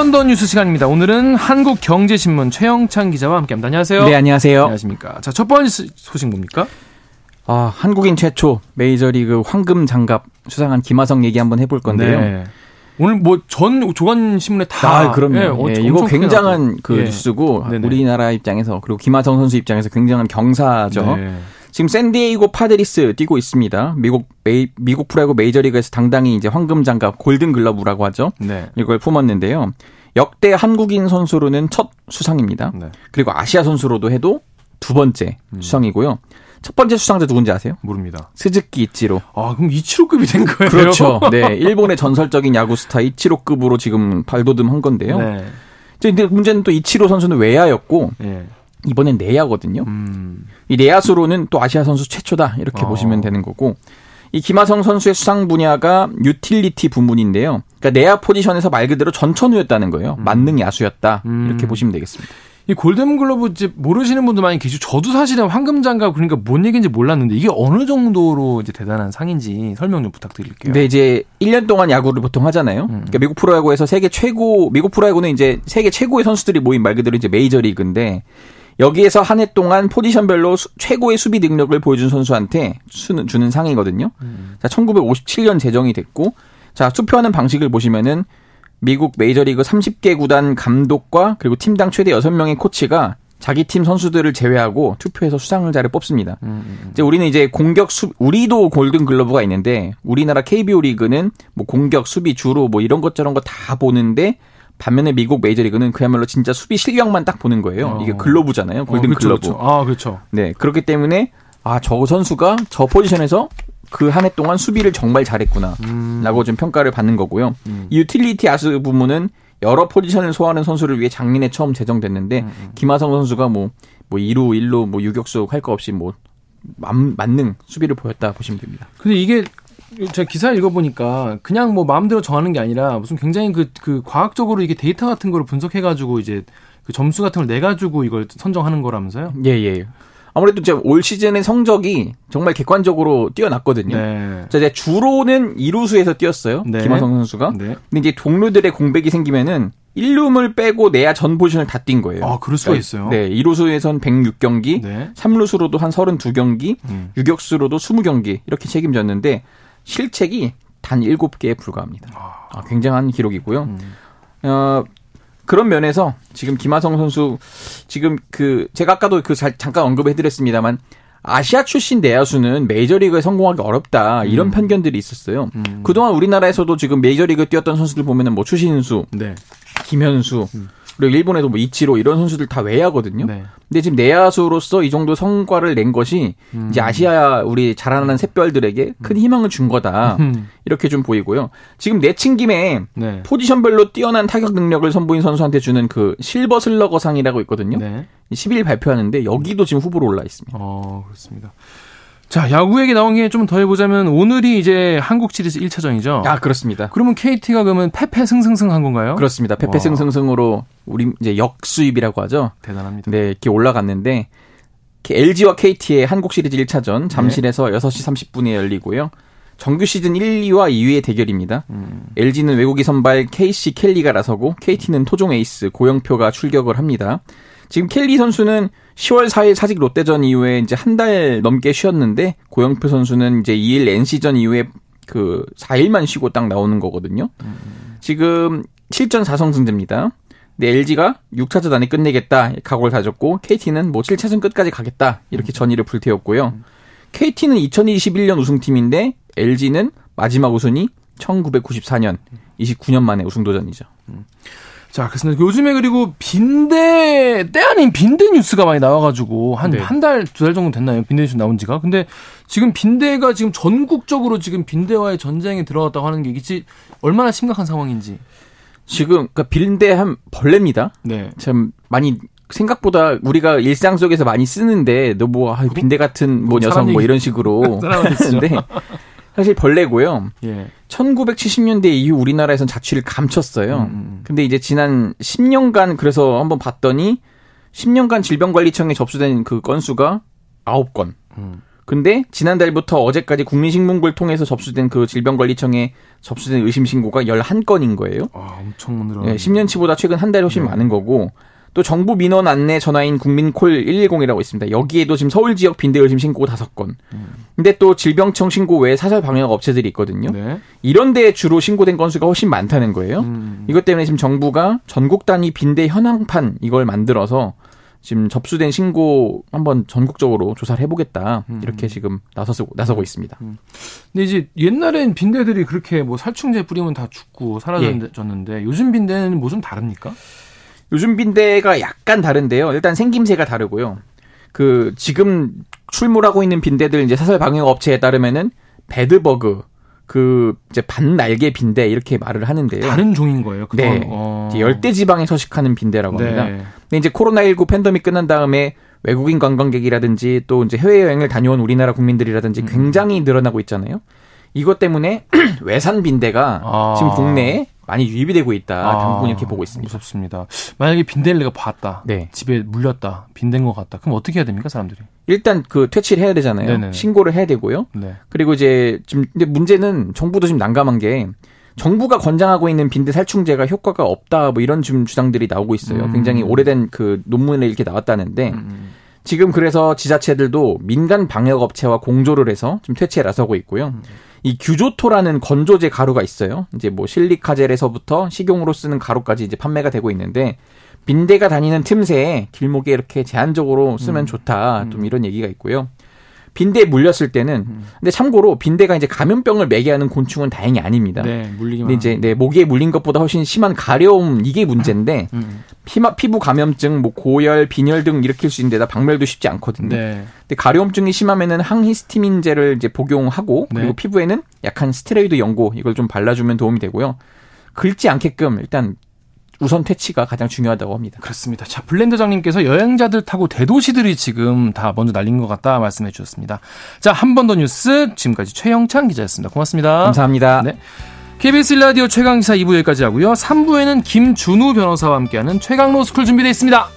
한번더 뉴스 시간입니다. 오늘은 한국경제신문 최형창 기자와 함께합니다. 안녕하세요. 네, 안녕하세요. 안녕하십니까. 자, 첫 번째 소식 뭡니까? 아, 한국인 최초 메이저리그 황금 장갑 수상한 김하성 얘기 한번 해볼 건데요. 네. 오늘 뭐 전 조간 신문에 다 아, 그럼요. 예, 어, 예, 이거 굉장한 그 예. 뉴스고 네네. 우리나라 입장에서 그리고 김하성 선수 입장에서 굉장한 경사죠. 네. 지금 샌디에이고 파드리스 뛰고 있습니다. 미국 메이, 미국 프로야구 메이저리그에서 당당히 이제 황금 장갑 골든 글러브라고 하죠. 네. 이걸 품었는데요. 역대 한국인 선수로는 첫 수상입니다. 네. 그리고 아시아 선수로도 해도 두 번째 음. 수상이고요. 첫 번째 수상자 누군지 아세요? 모릅니다. 스즈키 이치로. 아, 그럼 이치로급이 된 거예요? 그렇죠. 네. 일본의 전설적인 야구 스타 이치로급으로 지금 발돋움한 건데요. 네. 근데 문제는 또 이치로 선수는 외야였고 네. 이번엔 내야거든요. 음. 이 내야수로는 또 아시아 선수 최초다 이렇게 어. 보시면 되는 거고 이 김하성 선수의 수상 분야가 유틸리티 부문인데요. 그러니까 내야 포지션에서 말 그대로 전천후였다는 거예요. 음. 만능 야수였다 음. 이렇게 보시면 되겠습니다. 이 골든글러브 이제 모르시는 분도 많이 계시고 저도 사실은 황금장갑 그러니까 뭔 얘기인지 몰랐는데 이게 어느 정도로 이제 대단한 상인지 설명 좀 부탁드릴게요. 네, 이제 1년 동안 야구를 보통 하잖아요. 음. 그러니까 미국 프로야구에서 세계 최고 미국 프로야구는 이제 세계 최고의 선수들이 모인 말 그대로 이제 메이저리그인데 여기에서 한 해 동안 포지션별로 수, 최고의 수비 능력을 보여준 선수한테 수는, 주는 상이거든요. 음. 자, 1957년 제정이 됐고, 자, 투표하는 방식을 보시면은 미국 메이저리그 30개 구단 감독과 그리고 팀당 최대 6명의 코치가 자기 팀 선수들을 제외하고 투표해서 수상자를 뽑습니다. 음, 음, 음. 이제 우리는 이제 공격 수 우리도 골든 글러브가 있는데 우리나라 KBO 리그는 뭐 공격 수비 주로 뭐 이런 것 저런 거 다 보는데 반면에 미국 메이저리그는 그야말로 진짜 수비 실력만 딱 보는 거예요. 어. 이게 글로브잖아요. 골든 어, 그쵸, 글러브. 그쵸. 아, 그렇죠. 네, 그렇기 때문에 아, 저 선수가 저 포지션에서 그 한 해 동안 수비를 정말 잘했구나라고 음. 좀 평가를 받는 거고요. 음. 이 유틸리티 아스 부문은 여러 포지션을 소화하는 선수를 위해 작년에 처음 제정됐는데 음. 음. 김하성 선수가 뭐뭐 뭐 2루, 1루, 뭐 유격수 할 거 없이 뭐 만능 수비를 보였다 보시면 됩니다. 근데 이게 제가 기사 읽어보니까 그냥 뭐 마음대로 정하는 게 아니라 무슨 굉장히 그, 그 과학적으로 이게 데이터 같은 거를 분석해가지고 이제 그 점수 같은 걸 내가지고 이걸 선정하는 거라면서요? 예, 예. 아무래도 제가 올 시즌의 성적이 정말 객관적으로 뛰어났거든요. 네. 자, 이제 주로는 2루수에서 뛰었어요. 네. 김하성 선수가. 네. 근데 이제 동료들의 공백이 생기면은 1루을 빼고 내야 전 포지션을 다 뛴 거예요. 아, 그럴 수가 그러니까, 있어요. 네, 2루수에선 106경기, 네. 3루수로도 한 32경기, 음. 유격수로도 20경기 이렇게 책임졌는데 실책이 단 7개에 불과합니다. 아, 아 굉장한 기록이고요. 음. 어, 그런 면에서 지금 김하성 선수 지금 그 제가 아까도 그 잠깐 언급해 드렸습니다만 아시아 출신 내야수는 메이저리그에 성공하기 어렵다 이런 음. 편견들이 있었어요. 음. 그동안 우리나라에서도 지금 메이저리그 뛰었던 선수들 보면은 뭐 추신수, 네. 김현수, 음. 그리고 일본에도 뭐 이치로 이런 선수들 다 외야거든요. 네. 근데 지금 내야수로서 이 정도 성과를 낸 것이 음. 이제 아시아 우리 자라나는 샛별들에게 큰 희망을 준 거다. 음. 이렇게 좀 보이고요. 지금 내친 김에 네. 포지션별로 뛰어난 타격 능력을 선보인 선수한테 주는 그 실버 슬러거상이라고 있거든요. 네. 10일 발표하는데 여기도 지금 후보로 올라 있습니다. 어, 그렇습니다. 자, 야구 얘기 나온 게좀더 해보자면 오늘이 이제 한국 시리즈 1차전이죠. 아, 그렇습니다. 그러면 KT가 그러면 패패 승승승 한 건가요? 그렇습니다. 패패 승승승으로 우리 이제 역수입이라고 하죠. 대단합니다. 네, 이렇게 올라갔는데 LG와 KT의 한국 시리즈 1차전 잠실에서 네. 6시 30분에 열리고요. 정규 시즌 1, 2와 2위의 대결입니다. 음. LG는 외국인 선발 KC 켈리가 나서고 KT는 토종 에이스 고영표가 출격을 합니다. 지금 켈리 선수는 10월 4일 사직 롯데전 이후에 이제 한 달 넘게 쉬었는데 고영표 선수는 이제 2일 NC전 이후에 그 4일만 쉬고 딱 나오는 거거든요. 지금 7전 4성 승제입니다. 근데 LG가 6차전 안에 끝내겠다 각오를 다졌고 KT는 뭐 7차전 끝까지 가겠다 이렇게 전의를 불태웠고요. KT는 2021년 우승팀인데 LG는 마지막 우승이 1994년 29년 만에 우승 도전이죠. 자, 그렇습니다. 요즘에 그리고 빈대, 때 아닌 빈대 뉴스가 많이 나와가지고, 한, 네. 한 달, 두 달 정도 됐나요? 빈대 뉴스 나온 지가? 근데 지금 빈대가 지금 전국적으로 지금 빈대와의 전쟁에 들어갔다고 하는 게 이게 얼마나 심각한 상황인지. 지금, 그니까 빈대 한 벌레입니다. 네. 참 많이 생각보다 우리가 일상 속에서 많이 쓰는데 너뭐 아, 빈대 같은 뭐 녀석 뭐 이런 식으로 쓰는데 사실 벌레고요. 예. 1970년대 이후 우리나라에선 자취를 감췄어요. 음, 음, 음. 근데 이제 지난 10년간 그래서 한번 봤더니 10년간 질병관리청에 접수된 그 건수가 9건. 음. 근데 지난달부터 어제까지 국민식문고를 통해서 접수된 그 질병관리청에 접수된 의심 신고가 11건인 거예요. 아, 엄청 늘어. 네, 10년치보다 최근 한달 훨씬 네. 많은 거고 또 정부 민원 안내 전화인 국민콜 110이라고 있습니다. 여기에도 지금 서울 지역 빈대 의심 신고 5건. 음. 근데 또 질병청 신고 외에 사설 방역 업체들이 있거든요. 네. 이런 데 주로 신고된 건수가 훨씬 많다는 거예요. 음. 이것 때문에 지금 정부가 전국 단위 빈대 현황판 이걸 만들어서 지금 접수된 신고 한번 전국적으로 조사를 해보겠다 음. 이렇게 지금 나서서 나서고 있습니다. 음. 근데 이제 옛날엔 빈대들이 그렇게 뭐 살충제 뿌리면 다 죽고 사라졌는데 예. 요즘 빈대는 뭐 좀 다릅니까? 요즘 빈대가 약간 다른데요. 일단 생김새가 다르고요. 그 지금 출몰하고 있는 빈대들 이제 사설 방역 업체에 따르면은 배드버그 그 이제 반날개 빈대 이렇게 말을 하는데요. 다른 종인 거예요. 그건. 네. 어. 열대 지방에 서식하는 빈대라고 네. 합니다. 근데 이제 코로나19 팬데믹 끝난 다음에 외국인 관광객이라든지 또 이제 해외 여행을 다녀온 우리나라 국민들이라든지 음. 굉장히 늘어나고 있잖아요. 이것 때문에 외산 빈대가 아. 지금 국내에 많이 유입이 되고 있다. 아, 당국은 이렇게 보고 있습니다. 무섭습니다. 만약에 빈대를 내가 봤다. 네. 집에 물렸다. 빈대인 것 같다. 그럼 어떻게 해야 됩니까, 사람들이? 일단 그 퇴치를 해야 되잖아요. 네네. 신고를 해야 되고요. 네. 그리고 이제 지금 근데 문제는 정부도 지금 난감한 게 정부가 권장하고 있는 빈대 살충제가 효과가 없다 뭐 이런 지금 주장들이 나오고 있어요. 음. 굉장히 오래된 그 논문에 이렇게 나왔다는데 음. 지금 그래서 지자체들도 민간 방역 업체와 공조를 해서 좀 퇴치에 나서고 있고요. 음. 이 규조토라는 건조제 가루가 있어요. 이제 뭐 실리카젤에서부터 식용으로 쓰는 가루까지 이제 판매가 되고 있는데 빈대가 다니는 틈새에 길목에 이렇게 제한적으로 쓰면 음. 좋다. 좀 음. 이런 얘기가 있고요. 빈대에 물렸을 때는 음. 근데 참고로 빈대가 이제 감염병을 매게 하는 곤충은 다행히 아닙니다. 네, 물리기만. 근데 이제 네, 모기에 물린 것보다 훨씬 심한 가려움 이게 문제인데 음. 피마, 피부 감염증, 뭐 고열, 빈혈 등 일으킬 수 있는 데다 박멸도 쉽지 않거든요. 네. 근데 가려움증이 심하면은 항히스티민제를 이제 복용하고 네. 그리고 피부에는 약한 스테로이드 연고 이걸 좀 발라주면 도움이 되고요. 긁지 않게끔 일단 우선 퇴치가 가장 중요하다고 합니다. 그렇습니다. 자, 블렌더장님께서 여행자들 타고 대도시들이 지금 다 먼저 날린 것 같다 말씀해 주셨습니다. 자, 한 번 더 뉴스 지금까지 최영찬 기자였습니다. 고맙습니다. 감사합니다. 네. KBS 라디오 최강기사 2부 여기까지 하고요. 3부에는 김준우 변호사와 함께하는 최강로 스쿨 준비되어 있습니다.